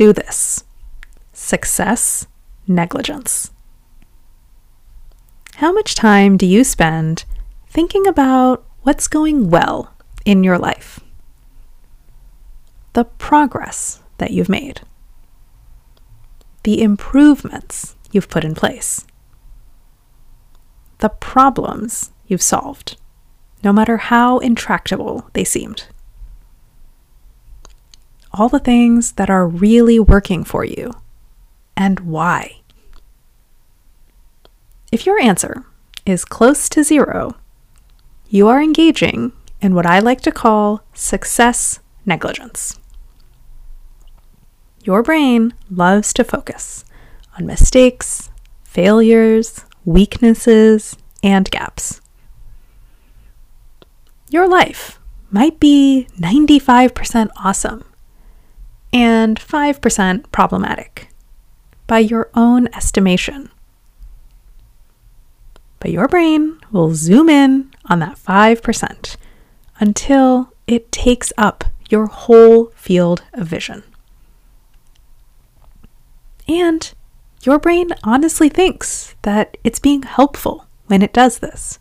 do this. Success, negligence. How much time do you spend thinking about what's going well in your life? The progress that you've made, the improvements you've put in place, the problems you've solved, no matter how intractable they seemed all the things that are really working for you and why. If your answer is close to zero, you are engaging in what I like to call success negligence. Your brain loves to focus on mistakes, failures, weaknesses, and gaps. Your life might be 95% awesome and 5% problematic by your own estimation. But your brain will zoom in on that 5% until it takes up your whole field of vision. And your brain honestly thinks that it's being helpful when it does this.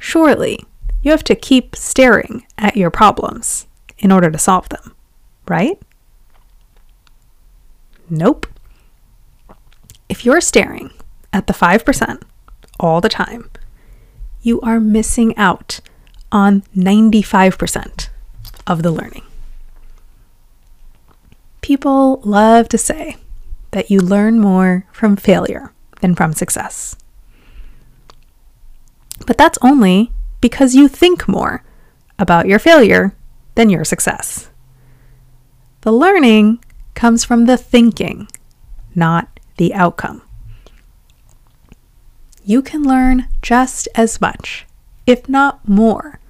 Surely, you have to keep staring at your problems in order to solve them right? Nope. If you're staring at the 5% all the time, you are missing out on 95% of the learning. People love to say that you learn more from failure than from success. But that's only because you think more about your failure than your success. The learning comes from the thinking, not the outcome. You can learn just as much, if not more,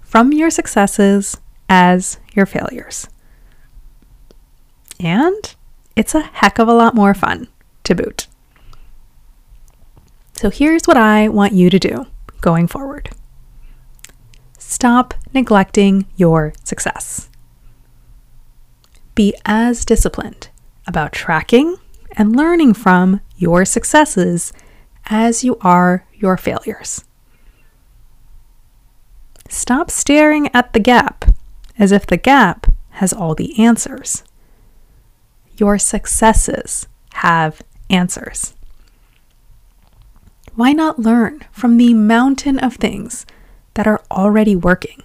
from your successes as your failures. And it's a heck of a lot more fun to boot. So here's what I want you to do going forward stop neglecting your success be as disciplined about tracking and learning from your successes as you are your failures. Stop staring at the gap as if the gap has all the answers. Your successes have answers. Why not learn from the mountain of things that are already working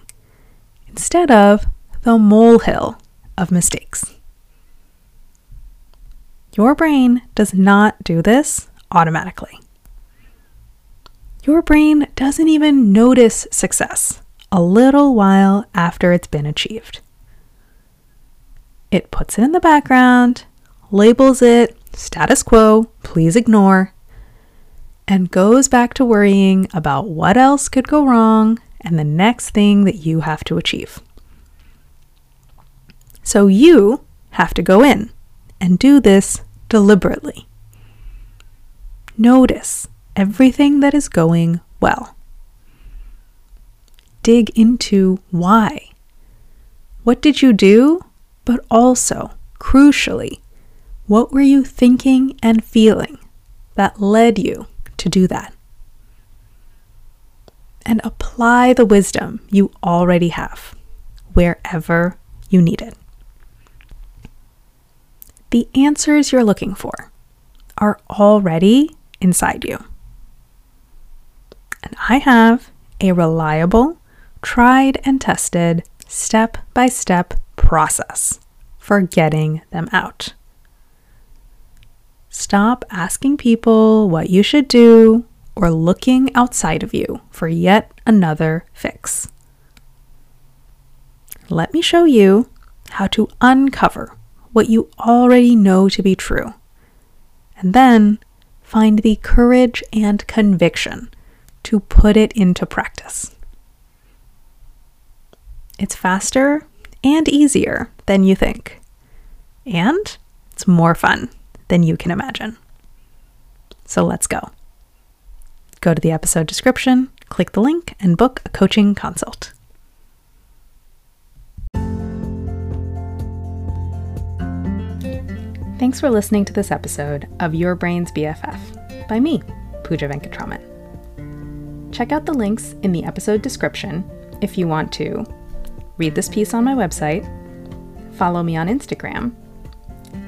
instead of the molehill of mistakes. Your brain does not do this automatically. Your brain doesn't even notice success a little while after it's been achieved. It puts it in the background, labels it status quo, please ignore, and goes back to worrying about what else could go wrong and the next thing that you have to achieve. So you have to go in and do this deliberately. Notice everything that is going well. Dig into why. What did you do? But also, crucially, what were you thinking and feeling that led you to do that? And apply the wisdom you already have wherever you need it. The answers you're looking for are already inside you. And I have a reliable, tried and tested, step by step process for getting them out. Stop asking people what you should do or looking outside of you for yet another fix. Let me show you how to uncover what you already know to be true. And then find the courage and conviction to put it into practice. It's faster and easier than you think. And it's more fun than you can imagine. So let's go. Go to the episode description, click the link, and book a coaching consult. Thanks for listening to this episode of Your Brain's BFF by me, Pooja Venkatraman. Check out the links in the episode description if you want to read this piece on my website, follow me on Instagram,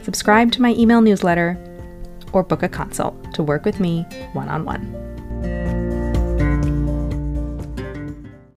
subscribe to my email newsletter, or book a consult to work with me one on one.